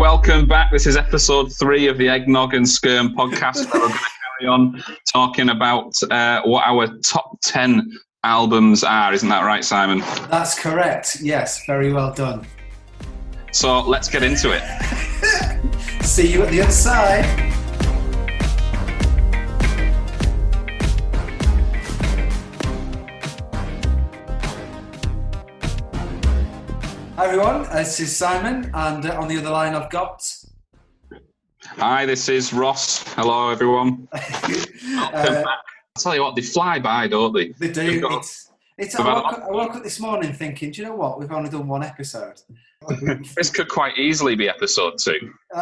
Welcome back. This is episode three of the Eggnog and Skyrme podcast. where we're going to carry on talking about uh, what our top 10 albums are. Isn't that right, Simon? That's correct. Yes, very well done. So let's get into it. See you at the other side. Hi everyone, this is Simon, and uh, on the other line I've got. Hi, this is Ross. Hello, everyone. Uh. I tell you what, they fly by, don't they? they do. It's, it's, I, woke, up- I woke up this morning thinking, do you know what? We've only done one episode. This could quite easily be episode two.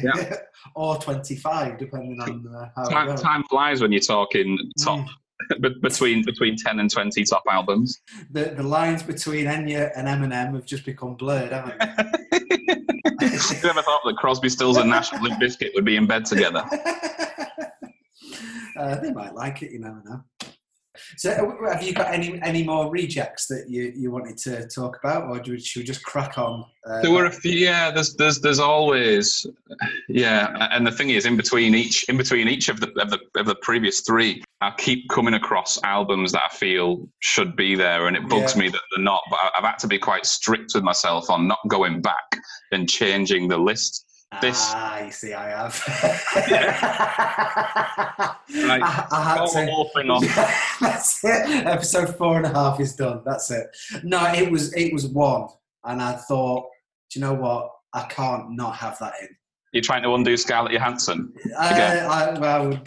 Yeah. or 25, depending on uh, how Time, time flies when you're talking top be- between between 10 and 20 top albums. The, the lines between Enya and Eminem have just become blurred, haven't they? Who ever thought that Crosby, Stills, and Nash and Limp Bizkit would be in bed together? uh, they might like it, you never know. So, uh, have you got any any more rejects that you, you wanted to talk about, or do we, should we just crack on? Uh, There were a few. Yeah, there's there's there's always, yeah. And the thing is, in between each in between each of the of the, of the previous three, I keep coming across albums that I feel should be there, and it bugs Yeah. me that they're not. But I've had to be quite strict with myself on not going back and changing the list. this- Ah, you see, I have. Right. I, I had to. whole thing off. That's it. Episode four and a half is done. That's it. No, it was it was one, and I thought, do you know what? I can't not have that in. You're trying to undo Scarlett Johansson. Uh, I, well,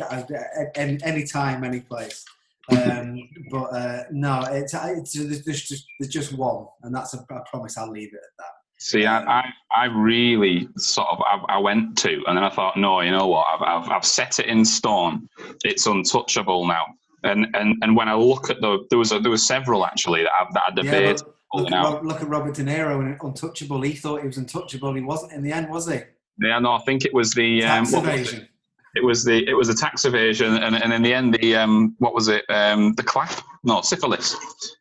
any, any time, any place. Um, but uh, no, it's, it's there's, just there's just one, and that's a, I promise I'll leave it at that. See, I, I, I really sort of I, I went to, and then I thought, no, you know what? I've, I've, I've set it in stone. It's untouchable now. And and, and when I look at the, there was a, there was several actually that I, that I Yeah, look, look, at. Rob, look at Robert De Niro and Untouchable. He thought he was untouchable. He wasn't in the end, was he? Yeah, no, I think it was the um, Tax what was it? evasion. It was the it was the tax evasion, and, and in the end, the um, what was it? Um, the clap? No, syphilis.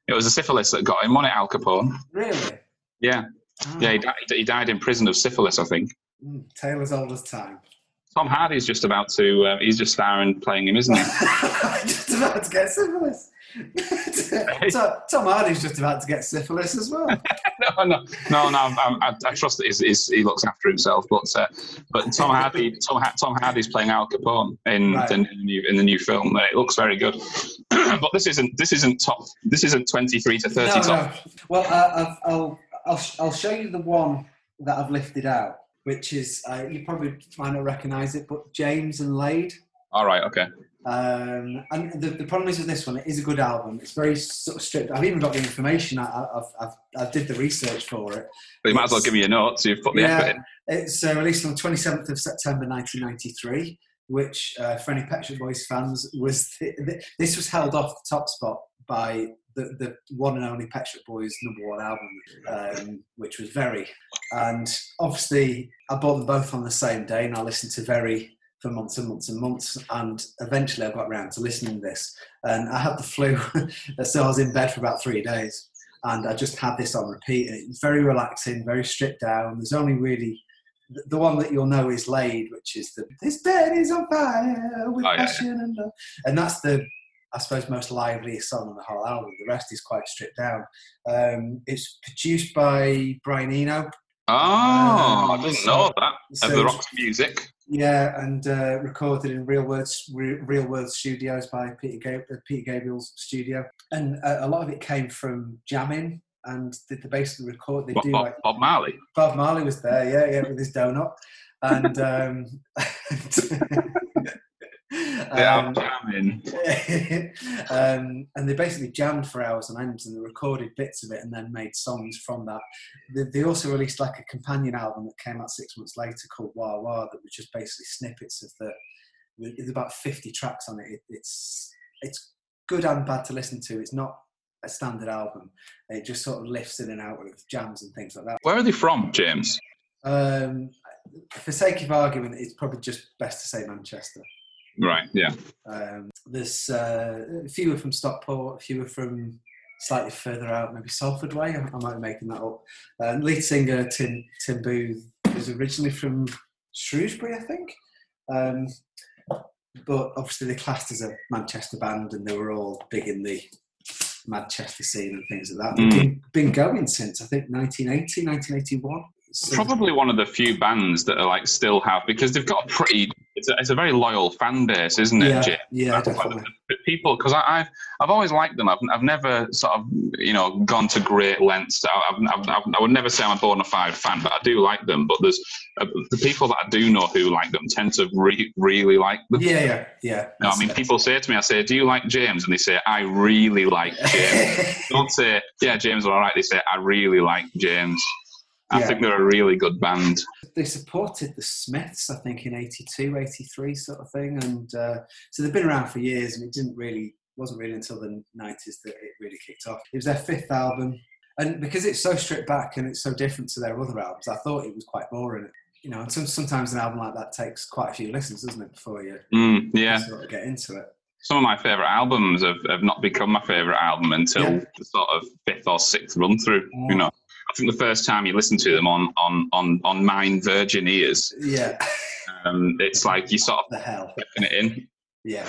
It was the syphilis that got him on it, Al Capone. Really? Yeah, Ah, yeah, he died, he died in prison of syphilis, I think. mm, Tale as old as time. Tom Hardy's just about to. Uh, he's just starring playing him, isn't he? just about to get syphilis. Tom Hardy's just about to get syphilis as well. no, no, no, no. I, I, I trust that he's, he's, he looks after himself. But uh, but Tom Hardy, Tom, Tom Hardy's playing Al Capone in, Right. in, the new in the new film. and It looks very good. but this isn't this isn't top. This isn't twenty three to thirty no, top. no. Well, uh, I've, I'll, I'll, I'll show you the one that I've lifted out, which is, uh, you probably might not recognise it, but James and Laid. All right, okay. Um, and the, the problem is with this one, it is a good album. It's very sort of strict. I've even got the information. I, I've, I've, I did the research for it. But you might as well give me your notes. You've put the Yeah. effort in. It's uh, released on the 27th of September 1993, which, uh, for any Pet Shop Boys fans, was th- th- this was held off the top spot by the, the one and only Pet Shop Boys number one album, um, which was Very. And obviously, I bought them both on the same day, and I listened to Very for months and months and months. And eventually, I got around to listening to this. And I had the flu, so I was in bed for about three days. And I just had this on repeat. And it's very relaxing, very stripped down. There's only really the- one that you'll know is Laid, which is the This bed is on fire with Oh, yeah, passion and love. And that's the, I suppose, most liveliest song on the whole album. The rest is quite stripped down. Um, it's produced by Brian Eno. Oh, I Um, didn't so- know that. Of so- the Roxy Music. Yeah, and uh, recorded in Real Re- Real Words Studios by Peter, Gab- uh, Peter Gabriel's studio, and uh, a lot of it came from jamming. And they, they basically record. They What, do Bob, like Bob Marley. Bob Marley was there, yeah, yeah, with his donut, and um, Yeah, um, jamming. um, and they basically jammed for hours on end, and they recorded bits of it, and then made songs from that. They, they also released like a companion album that came out six months later called Wah Wah, that was just basically snippets of the. There's about fifty tracks on it. it. It's it's good and bad to listen to. It's not a standard album. It just sort of lifts in and out of jams and things like that. Where are they from, James? Um, for sake of argument, it's probably just best to say Manchester. Right, yeah. Um, there's uh, a few are from Stockport, a few are from slightly further out, maybe Salford Way. I, I might be making that up. Um, lead singer Tim Tim Booth was originally from Shrewsbury, I think. Um, but obviously they classed as a Manchester band, and they were all big in the Manchester scene and things like that. They've Mm. been, been going since I think 1980, 1981. Probably one of the few bands that are like still have because they've got a pretty. It's a, it's a very loyal fan base, isn't it? yeah, Jim? yeah, definitely. people because I've I've always liked them. I've I've never sort of you know gone to great lengths. I, I've, I've, I've, would never say I'm a bona fide fan, but I do like them. But there's uh, the people that I do know who like them tend to re- really like them. Yeah, yeah, yeah. No, I mean, people say to me, I say, "Do you like James?" And they say, "I really like James." Don't say, "Yeah, James, all right." They say, "I really like James." I Yeah. think they're a really good band. they supported the Smiths, I think, in 82, 83 sort of thing. And uh, so they've been around for years and it didn't really, wasn't really until the 90s that it really kicked off. It was their fifth album. And because it's so stripped back and it's so different to their other albums, I thought it was quite boring. You know, and some, sometimes an album like that takes quite a few listens, doesn't it, before you Mm, yeah, sort of get into it. some of my favourite albums have, have not become my favourite album until Yeah. the sort of fifth or sixth run through. Mm. You know, I think the first time you listen to them on on on on mine virgin ears, Yeah, um, it's like you sort of the hell. it in. Yeah.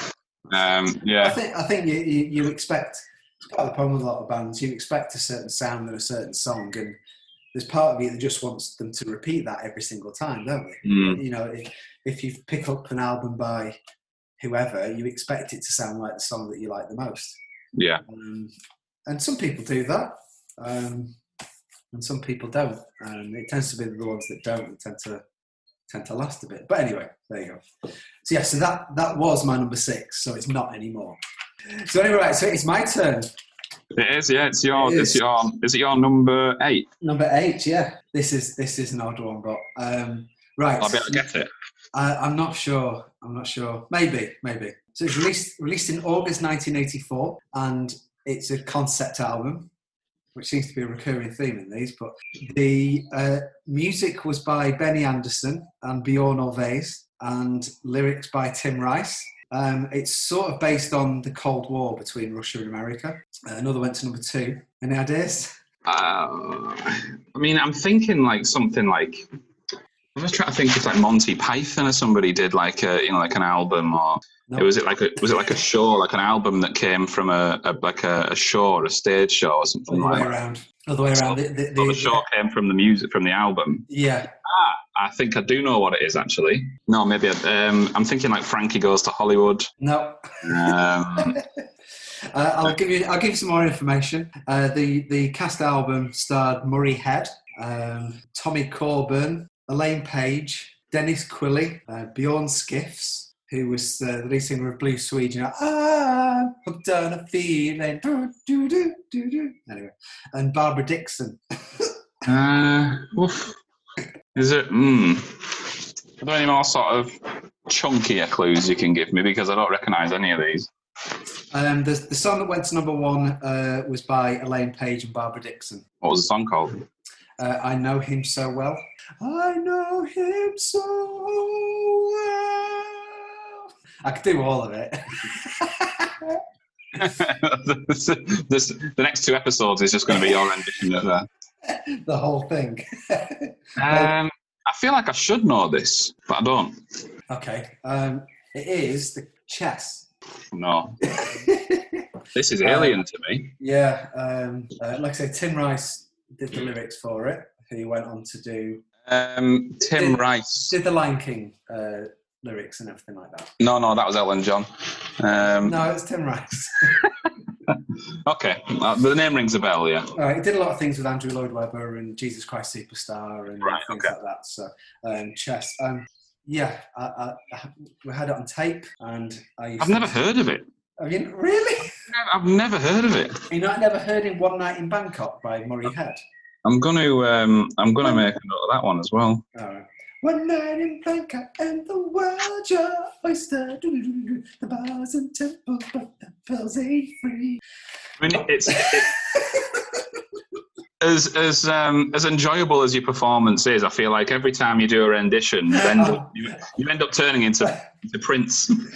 Um, I yeah, think I think you, you, you expect it's part of the problem with a lot of bands. You expect a certain sound and a certain song, and there's part of you that just wants them to repeat that every single time, don't they? Mm, You know, if, if you pick up an album by whoever, you expect it to sound like the song that you like the most. yeah. Um, and some people do that, um, and some people don't. And it tends to be the ones that don't that tend to tend to last a bit. But anyway, there you go. So yeah, so that that was my number six. So it's not anymore. So anyway, right, so it's my turn. It is. Yeah, it's your. It it's your. Is it your number eight? Number eight. Yeah, this is this is an odd one, but um, right. I'll be able to get it. I, I'm not sure. I'm not sure. Maybe, maybe. So it's released released in August 1984, and it's a concept album, which seems to be a recurring theme in these. But the uh, music was by Benny Andersson and Bjorn Ulvaeus, and lyrics by Tim Rice. Um, it's sort of based on the Cold War between Russia and America. Uh, another went to number two. Any ideas? Uh, I mean, I'm thinking like something like. I'm just trying to think if like Monty Python or somebody did like a you know like an album or No. was it like a was it like a show like an album that came from a, a like a, a show or a stage show or something Other like that. around. Other way around. The, the, Or the- the show came from the music from the album. yeah. Ah, I think I do know what it is actually. No, maybe I, um, I'm thinking like Frankie Goes to Hollywood. No. Um, Uh, I'll give you. I'll give you some more information. Uh, the the cast album starred Murray Head, um, Tommy Körberg, Elaine Paige, Denis Quilley, uh, Bjorn Skifs, who was uh, the lead singer of Blue Swede. You know, ah, I'm done a feeling. Do, do, do, do, do. Anyway, and Barbara Dickson. uh, oof. Is it? Mm. Are there any more sort of chunkier clues you can give me because I don't recognise any of these? Um, the, the song that went to number one uh, was by Elaine Paige and Barbara Dickson. What was the song called? Uh, I know him so well. I know him so well. I could do all of it. this, this, the next two episodes is just going to be your rendition of that. the whole thing. Um, I feel like I should know this, but I don't. okay. Um, it is the chess. No, this is alien to me. yeah. Um, uh, like I say, Tim Rice did the lyrics for it. Who he went on to do Um, Tim Did- Rice. did the Lion King uh, lyrics and everything like that. No, no, that was Elton John. Um, No, it's Tim Rice. Okay, uh, the name rings a bell. Yeah. Uh, he did a lot of things with Andrew Lloyd Webber and Jesus Christ Superstar and Right, things okay. like that. So, um, chess. Um, yeah, I, I, I, we had it on tape, and I. To- never heard of it. I mean, really? I've never heard of it. You not never heard in One Night in Bangkok by Murray Head? I'm gonna um, I'm gonna make a note of that one as well. Right. One night in Bangkok and the world's your oyster. The bars and temples, but the pearls ain't free. I mean, it's it, as as um, as enjoyable as your performance is. I feel like every time you do a rendition, you end up, you, you end up turning into the Prince.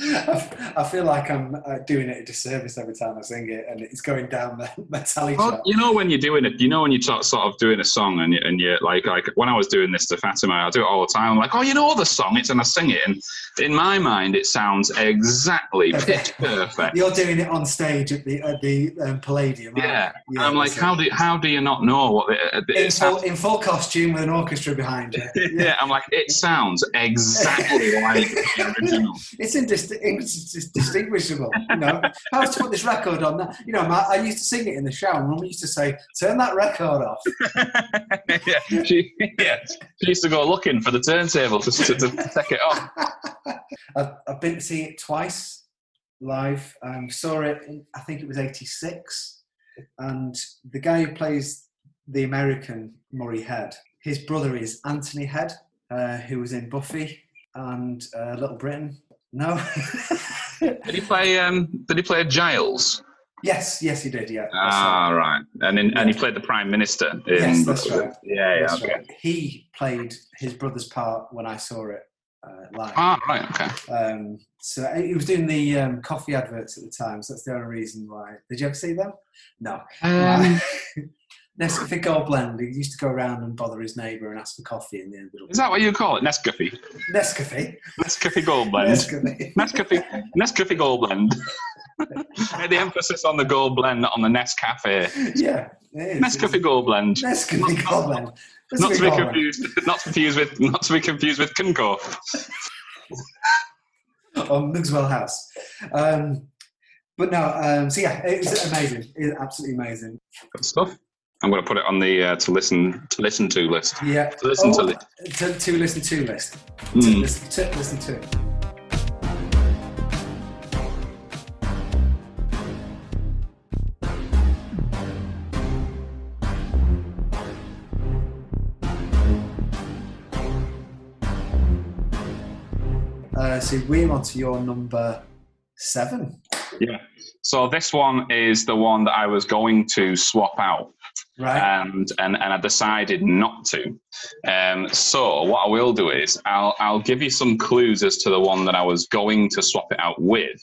I, feel like I'm uh, doing it a disservice every time I sing it, and it's going down the, tally Well, you know when you're doing it, you know when you're sort sort of doing a song and you, and you're like like when I was doing this to Fatima, I do it all the time. I'm like, oh, you know the song, it's and I sing it, and in my mind it sounds exactly pitch perfect. You're doing it on stage at the at the um, Palladium. aren't Yeah. I'm like, how do how do you not know what it, it, in full, in full costume with an orchestra behind you. Yeah, I'm like, it sounds exactly like the. It's indist- it's dis- You know, how to put this record on that? You know, my, I used to sing it in the shower. And Mum used to say, "Turn that record off." yeah, she, yeah, she used to go looking for the turntable to, to, to take it off. I've, I've been to see it twice live. Um, saw it, in, I think it was '86, and the guy who plays the American Murray Head, his brother is Anthony Head, uh, who was in Buffy and uh, Little Britain. No. Did he play? Um, did he play Giles? yes, yes, he did. Yeah. Ah, right. And in, and he played the prime minister. In, Yes, that's right. Yeah, yeah. That's Okay. right. He played his brother's part when I saw it uh, live. Ah, right. Okay. Um, so he was doing the um, coffee adverts at the time, so that's the only reason why. Did you ever see them? No. Um, Nescafe Gold Blend. He used to go around and bother his neighbour and ask for coffee in the end. is that what you call it? Nescafe. Nescafe? Nescafe Gold Blend. Nescafe. Nescafe. Nescafe Gold Blend. the emphasis on the gold blend, not on the Nescafe. yeah, it is. Nescafe Gold Blend. Nescafe Gold Blend. Not to be Nescafe Gold Blend. confused. Not confused with. Not to be confused with Kenco. on Maxwell House. Um, but no, um, so yeah, it was amazing. It was absolutely amazing. Good stuff. I'm going to put it on the uh, to listen to listen to list. Yeah. To listen to Oh, li- to, to listen to list. To Mm. listen to listen to. Uh, so we're on to your number seven, Yeah. So this one is the one that I was going to swap out. Right? and and and I decided not to. Um, so what I will do is I'll I'll give you some clues as to the one that I was going to swap it out with,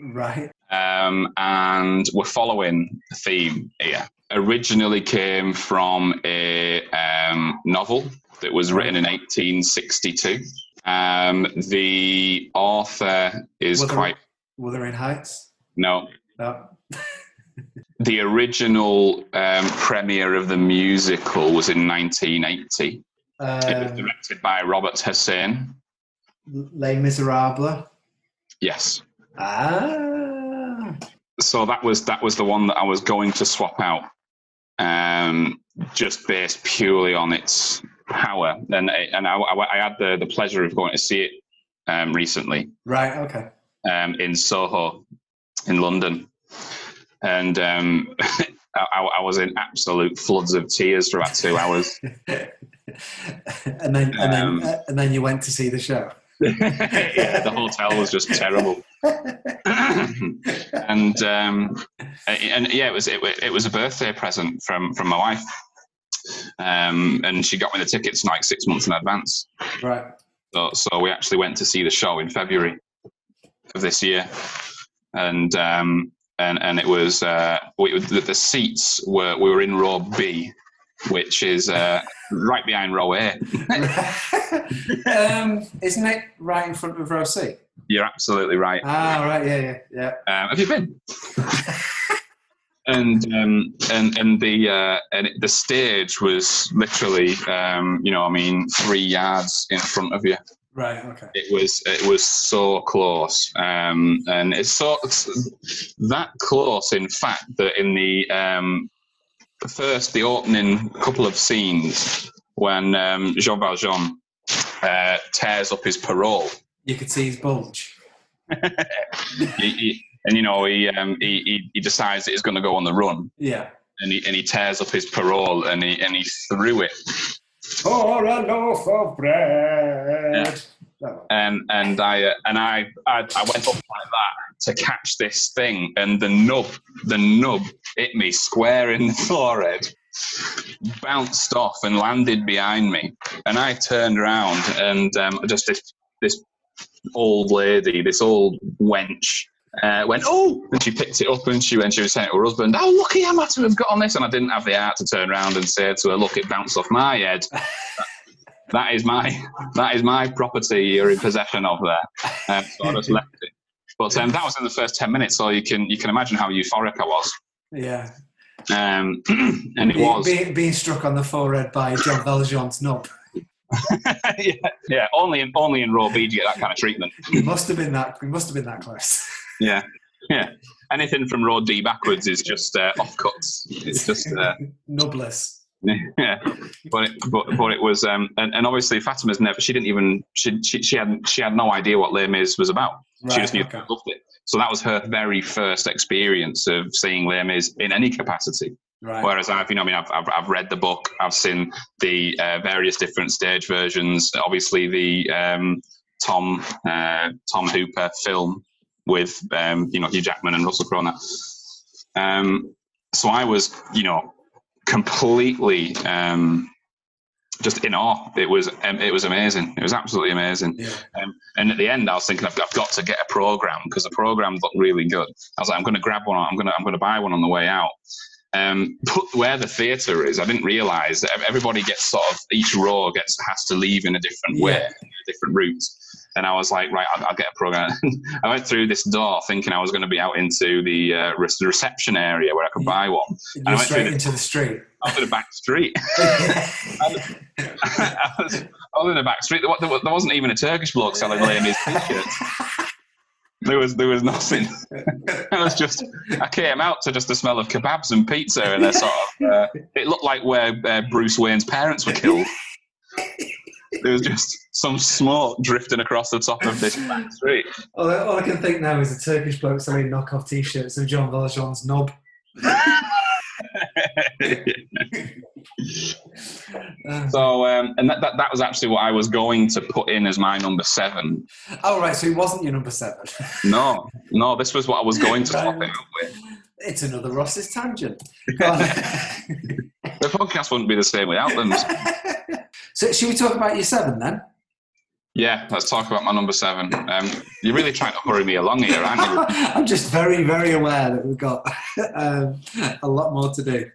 right. um, and we're following the theme here. Originally came from a um, novel that was written in 1862. Um, the author is Wuthering- quite Wuthering Heights. no. No. The original um, premiere of the musical was in 1980. It was Um, directed by Robert Hossein. Les Miserables. Yes. Ah. So that was that was the one that I was going to swap out, um, just based purely on its power. And and I, I, I had the, the pleasure of going to see it um, recently Right. Okay. um, in Soho, in London, and um, I, I was in absolute floods of tears for about two hours. and then and then Um, uh, and then you went to see the show. yeah, the hotel was just terrible. and um, and yeah, it was it, it was a birthday present from from my wife, um, and she got me the tickets like six months in advance. right. So so we actually went to see the show in February of this year, and um, and and it was uh, we, the, the seats were we were in row B, which is uh, right behind row A. um, isn't it right in front of row C? You're absolutely right. Ah, right. Yeah. Yeah. Yeah. Um, have you been? and um, and and the uh, and the stage was literally, um, you know, I mean, three yards in front of you. Right. Okay. It was it was so close, um, and it's so it's that close, in fact, that in the um, first the opening couple of scenes when um, Jean Valjean uh, tears up his parole. You could see his bulge. he, he, and you know he, um, he he he decides that he's going to go on the run, Yeah. and he and he tears up his parole, and he and he threw it, For a loaf of bread. Oh, and and I uh, and I, I I went up like that to catch this thing, and the nub the nub hit me square in the forehead, bounced off and landed behind me, and I turned around, and um, just this this old lady, this old wench, uh, went, oh, and she picked it up and she went, she was saying to her husband, oh, lucky am I to have got on this. And I didn't have the heart to turn around and say to her, look, it bounced off my head. that is my that is my property you're in possession of there. Um, so I just left it. But um, that was in the first ten minutes, so you can you can imagine how euphoric I was. Yeah. Um, and it Being, was being, being struck on the forehead by John Valjean's knob. yeah, yeah, only in only in raw get that kind of treatment. It must have been that. It must have been that close. Yeah, yeah. Anything from raw D backwards is just uh, offcuts. It's just uh, Nubless. yeah, but it, but but it was um and, and obviously Fatima's never she didn't even she she, she had she had no idea what Les Mis was about. Right, she just knew okay. loved it. So that was her very first experience of seeing Les Mis in any capacity. Right. Whereas I've, you know, I mean, I've, I've, I've read the book, I've seen the uh, various different stage versions. Obviously, the um, Tom uh, Tom Hooper film with um, you know Hugh Jackman and Russell Crowe. Um, so I was, you know, completely um, just in awe. It was um, it was amazing. It was absolutely amazing. Yeah. Um, and at the end, I was thinking, I've, I've got to get a program because the program looked really good. I was like, I'm going to grab one. I'm going to I'm going to buy one on the way out. Um, but where the theatre is, I didn't realise that everybody gets sort of each row gets has to leave in a different way, Yeah. a different route. And I was like, right, I'll, I'll get a program. I went through this door thinking I was going to be out into the, uh, re- reception area where I could Yeah. buy one. You I went straight into the street. Was in the back street. I, was, I was in the back street. There, there there wasn't even a Turkish bloke selling ladies t-shirts. There was there was nothing. I was just I came out to just the smell of kebabs and pizza, and a sort of uh, it looked like where uh, Bruce Wayne's parents were killed. There was just some smoke drifting across the top of this back street. all, I, all I can think now is a Turkish bloke selling knockoff T-shirts of John Valjean's knob. Uh, so um, and that, that that was actually what I was going to put in as my number seven. oh right, so he wasn't your number seven. No, no, this was what I was going to swap it out with. it's another Ross's tangent. The podcast wouldn't be the same without them. so should we talk about your seven then? Yeah, let's talk about my number seven. Um, you're really trying to hurry me along here, aren't you? I'm just very, very aware that we've got um, a lot more to do.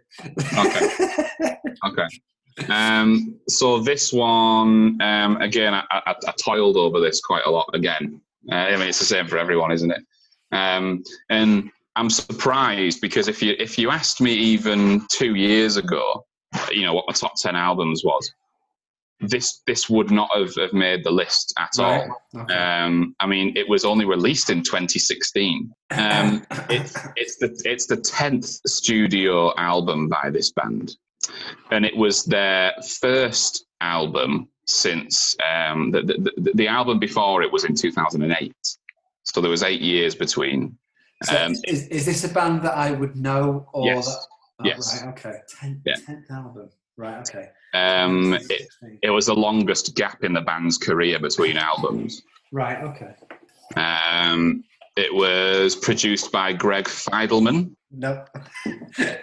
Okay. Okay. Um, so this one, um, again, I, I, I toiled over this quite a lot again. Uh, I mean, it's the same for everyone, isn't it? Um, and I'm surprised because if you if you asked me even two years ago, you know what my top ten albums was, this this would not have, have made the list at Right. all. Okay. Um, I mean, it was only released in 2016. Um, it's it's the it's the tenth studio album by this band, and it was their first album since um, the, the the album before it was in 2008. So there was eight years between. So Um, is, is this a band that I would know? Or Yes. That, oh, Yes. Right, okay. Ten, Yeah. Tenth album. Right, okay. Um, it, it was the longest gap in the band's career between albums. right, okay. Um, it was produced by Greg Fidelman. Nope.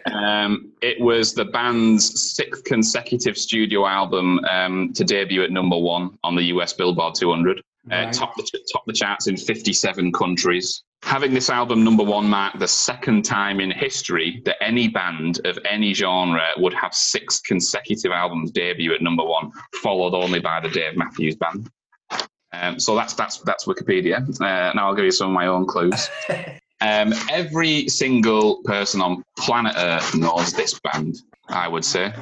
Um, it was the band's sixth consecutive studio album um, to debut at number one on the US Billboard 200. Uh, top the top the charts in 57 countries. Having this album number one marked the second time in history that any band of any genre would have six consecutive albums debut at number one, followed only by the Dave Matthews Band. Um, so that's that's that's Wikipedia. Uh, now I'll give you some of my own clues. Um, every single person on planet Earth knows this band. I would say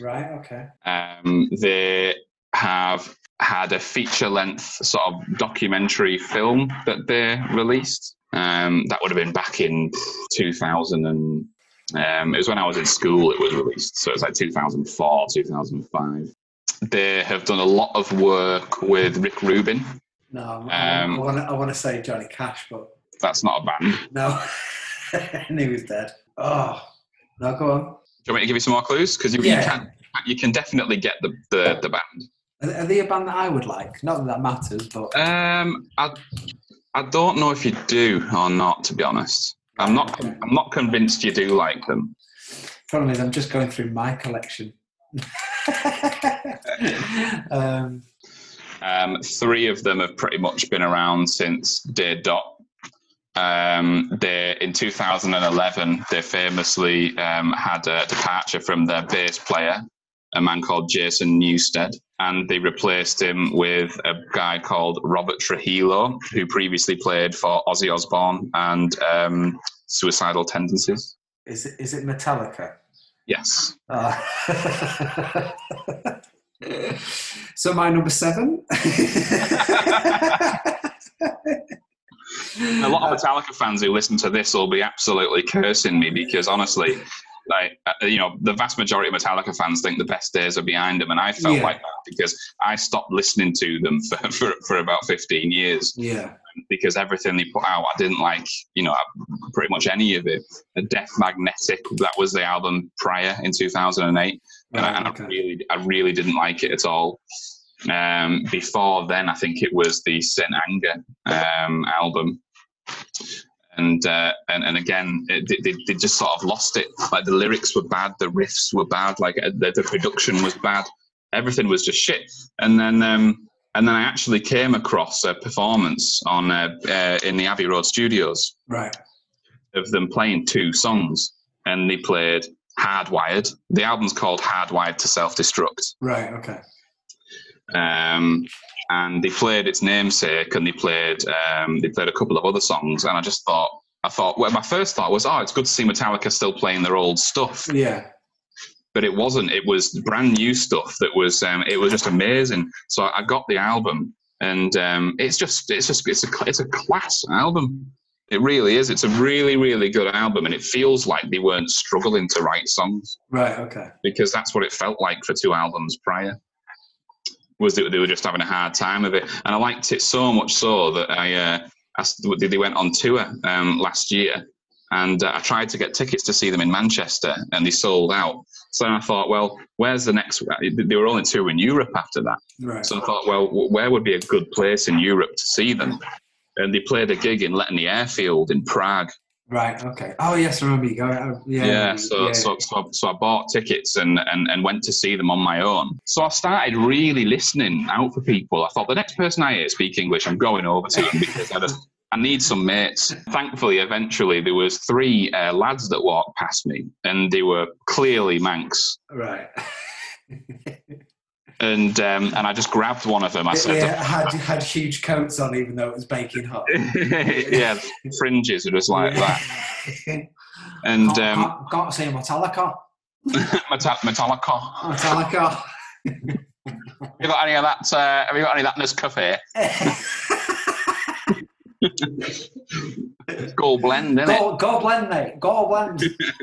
right, okay. um, they have had a feature-length sort of documentary film that they released. Um, that would have been back in 2000 and um, it was when I was in school. It was released, so it's like 2004, 2005. They have done a lot of work with Rick Rubin. No, I, Um, want to. I want to say Johnny Cash, but That's not a band. no, knew he was dead. Oh, no, go on. Do you want me to give you some more clues? Because you, Yeah. you can you can definitely get the the, the band. Are, are they a band that I would like? Not that that matters, but Um, I I don't know if you do or not. To be honest, I'm not I'm not convinced you do like them. problem is, I'm just going through my collection. um, Um, three of them have pretty much been around since Dear dot. Um, they in 2011 they famously um, had a departure from their bass player, a man called Jason Newsted, and they replaced him with a guy called Robert Trujillo, who previously played for Ozzy Osbourne and um, Suicidal Tendencies. Is it, is it Metallica? Yes. Uh, so my number seven. a lot of Metallica fans who listen to this will be absolutely cursing me because honestly, like uh, you know, the vast majority of Metallica fans think the best days are behind them, and I felt Yeah. like that because I stopped listening to them for, for, for about fifteen years yeah. because everything they put out, I didn't like, you know, pretty much any of it. Death Magnetic, that was the album prior in two thousand and eight, and, I, and okay. I really, I really didn't like it at all. Um, before then, I think it was the St. Anger um, album, and uh, and and again, it, they- they, they just sort of lost it. Like the lyrics were bad, the riffs were bad, like uh, the, the production was bad, everything was just shit. And then um, and then I actually came across a performance on uh, uh, in the Abbey Road Studios Right. of them playing two songs, and they played Hardwired. The album's called Hardwired to Self Destruct. Right. Okay. Um, and they played its namesake, and they played um, they played a couple of other songs, and I just thought I thought well, my first thought was, oh, it's good to see Metallica still playing their old stuff, Yeah. but it wasn't. It was brand new stuff that was um, it was just amazing. So I got the album, and um, it's just it's just it's a it's a class album. It really is. It's a really really good album, and it feels like they weren't struggling to write songs Right. Okay. because that's what it felt like for two albums prior. Was that they were just having a hard time of it, and I liked it so much so that I uh, asked. They went on tour um, last year, and uh, I tried to get tickets to see them in Manchester, and they sold out. So I thought, well, where's the next? They were only touring Europe after that, Right. so I thought, well, where would be a good place in Europe to see them? And they played a gig in Letny Airfield in Prague. Right. Okay. Oh yes, I remember you going. uh, yeah. Yeah, so, yeah. So, so so I bought tickets and, and and went to see them on my own. So I started really listening out for people. I thought the next person I hear speak English, I'm going over to them because I just I need some mates. Thankfully, eventually there was three uh, lads that walked past me, and they were clearly Mancs. Right. And um, and I just grabbed one of them. I said, yeah, had had huge coats on, even though it was baking hot. yeah, fringes are just like that. And Got, um, got, got to say Metallica. Meta- Metallica. Metallica. Have you got any of that? Uh, have you got any of that Nescafe? Gold blend, innit? go, go blend, mate. Go blend.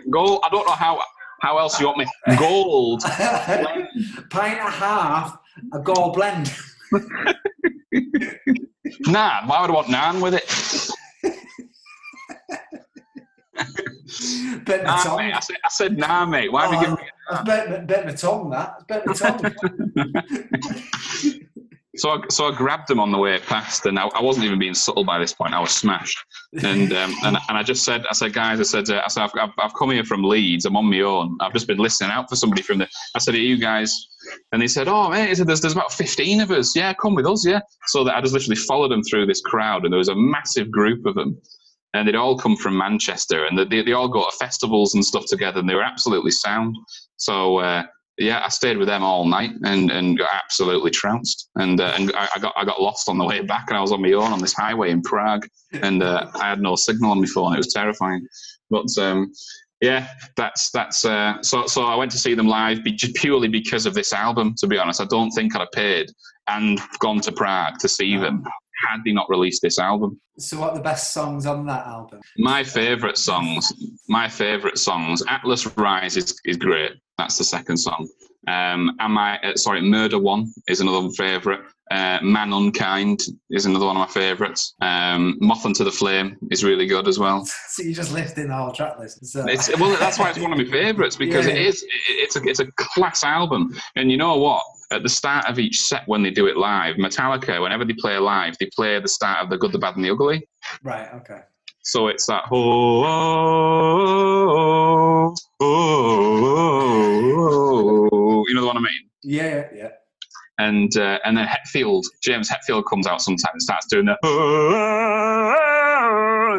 Gold. I don't know how how else you want me. Gold. Pint and a half, a gold blend. Naan. Why would I want naan with it? Bit my Nah, mate. I said, I said nah, mate. Why have you Oh, given me? That's bit, bit, bit my tongue, that. It's bit my tongue. So I, so I grabbed them on the way past, and I, I wasn't even being subtle by this point. I was smashed, and um, and, and I just said, I said, guys, I said, uh, I said, I've, I've, I've come here from Leeds. I'm on my own. I've just been listening out for somebody from the. I said, are you guys? And they said, oh mate, said, there's there's about 15 of us. Yeah, come with us. Yeah. So that I just literally followed them through this crowd, and there was a massive group of them. And they'd all come from Manchester, and they, they all go to festivals and stuff together, and they were absolutely sound. So uh, yeah, I stayed with them all night and, and got absolutely trounced. And uh, and I, I got I got lost on the way back, and I was on my own on this highway in Prague, and uh, I had no signal on my phone. It was terrifying. But um, yeah, that's that's uh, so so I went to see them live be, just purely because of this album. To be honest, I don't think I'd have paid and gone to Prague to see them had they not released this album. So, what are the best songs on that album? My favourite songs, my favourite songs, Atlas Rise is, is great. That's the second song. Um, am I, uh, sorry, Murder One is another favourite. Uh, Man Unkind is another one of my favourites. Um, Moth Unto the Flame is really good as well. So, you just lifting the whole track list. So, It's, well, that's why it's one of my favourites because Yeah. it is. it- It's a it's a class album, and you know what? At the start of each set, when they do it live, Metallica, whenever they play live, they play the start of the Good, the Bad, and the Ugly. right, okay. So it's that oh, oh, oh, oh, oh, you know the one I mean. Yeah, yeah. And uh, and then Hetfield, James Hetfield comes out sometimes and starts doing the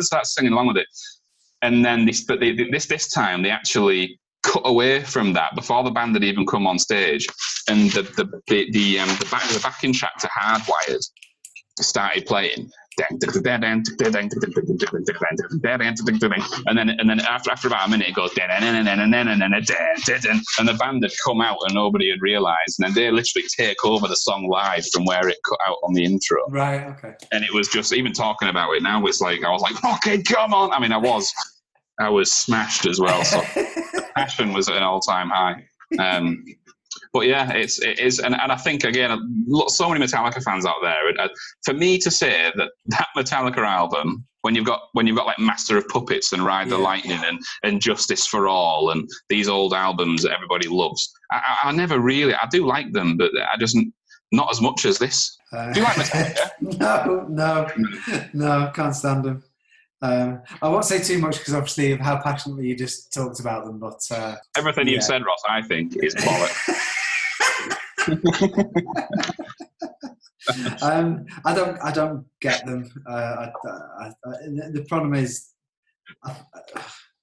starts singing along with it. And then this, but they, this this time they actually cut away from that before the band had even come on stage, and the the the the, um, the, back, the backing track to Hardwired started playing. And then and then after after about a minute it goes and the band had come out and nobody had realised and then they literally take over the song live from where it cut out on the intro. Right, okay. And it was just even talking about it now it's like I was like, Okay, come on. I mean I was I was smashed as well. So passion was at an all time high. Um, but yeah, it's it is, and, and I think again, so many Metallica fans out there. And, uh, for me to say that that Metallica album, when you've got when you've got like Master of Puppets and Ride the yeah. Lightning and and Justice for All and these old albums that everybody loves, I, I, never really, I do like them, but I just not as much as this. Uh, do you like Metallica? no, no, no, can't stand them. Um, I won't say too much because obviously of how passionately you just talked about them, but uh, everything yeah. you've said, Ross, I think is bollocks. um, I don't, I don't get them. Uh, I, I, I, the problem is,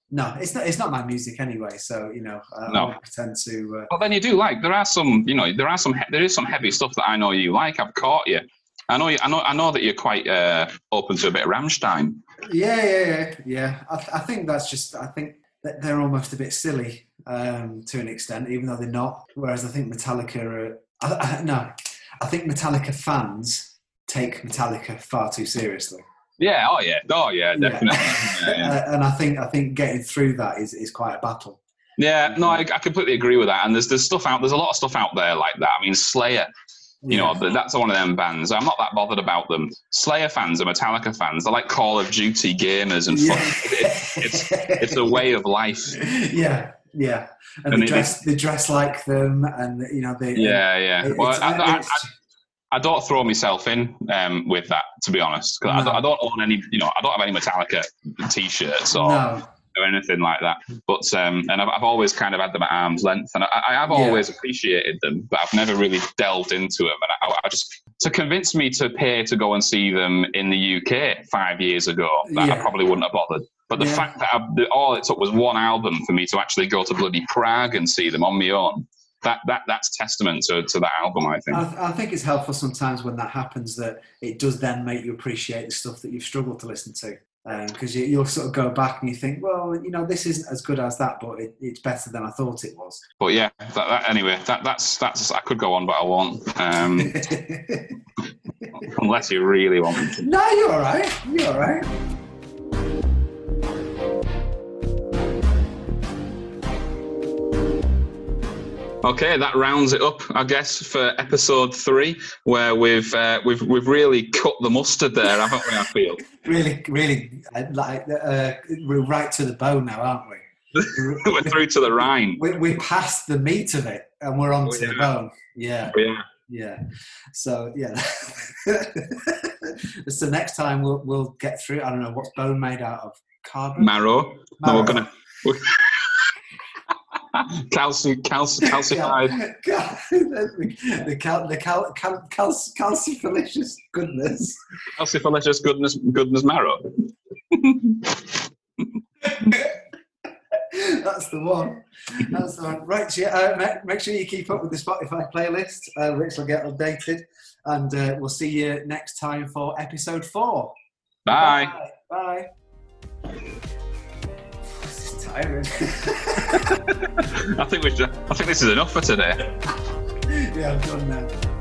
no, it's not. It's not my music anyway. So you know, I no. not pretend to. Uh, but then you do like. There are some, you know, there are some. There is some heavy stuff that I know you like. I've caught you. I know. You, I know. I know that you're quite uh, open to a bit of Rammstein. Yeah, yeah, yeah, yeah. I, I think that's just. I think they're almost a bit silly um, to an extent, even though they're not. Whereas I think Metallica are. I, I, no, I think Metallica fans take Metallica far too seriously. Yeah. Oh yeah. Oh yeah. Definitely. Yeah. yeah, yeah. and I think I think getting through that is, is quite a battle. Yeah. No, I, I completely agree with that. And there's there's stuff out. There's a lot of stuff out there like that. I mean, Slayer you know, that's one of them bands. I'm not that bothered about them. Slayer fans and Metallica fans, they're like Call of Duty gamers and yeah. it, it's it's a way of life. Yeah, yeah, and, and they dress they dress like them, and you know they. Yeah, yeah. It, well, I, I, I, I, don't throw myself in um, with that, to be honest, because no. I, don't own any. You know, I don't have any Metallica t-shirts or. No or anything like that. But um, and I've, I've, always kind of had them at arm's length, and I, have always yeah. appreciated them, but I've never really delved into them. And I, I, just to convince me to pay to go and see them in the UK five years ago, yeah. I probably wouldn't have bothered. But the yeah. fact that I, all it took was one album for me to actually go to bloody Prague and see them on my own. That, that that's testament to, to that album. I think. I, th- I think it's helpful sometimes when that happens that it does then make you appreciate the stuff that you've struggled to listen to because um, you, will sort of go back and you think, well, you know, this isn't as good as that, but it, it's better than I thought it was. But yeah, that, that, anyway, that, that's that's I could go on, but I won't. Um, unless you really want me to. No, you're all right. You're all right. Okay, that rounds it up, I guess, for episode three, where we've uh, we've we've really cut the mustard there, haven't we? I feel really, really uh, like uh, we're right to the bone now, aren't we? we're through to the Rhine. We, we passed the meat of it, and we're on oh, to yeah. the bone. Yeah, yeah, yeah. So yeah. so next time we'll we'll get through. I don't know what's bone made out of. Carbon. Marrow. Marrow. No, we're gonna. We're calci, calci, calcified. the cal, the cal, cal, cal, calcifalicious goodness. Calcifalicious goodness, goodness marrow. That's the one. That's the one. Right, so, uh, make sure you keep up with the Spotify playlist, uh, which will get updated. And uh, we'll see you next time for episode four. Bye. Bye. Bye tiring. I think we should, I think this is enough for today. yeah, I'm done now.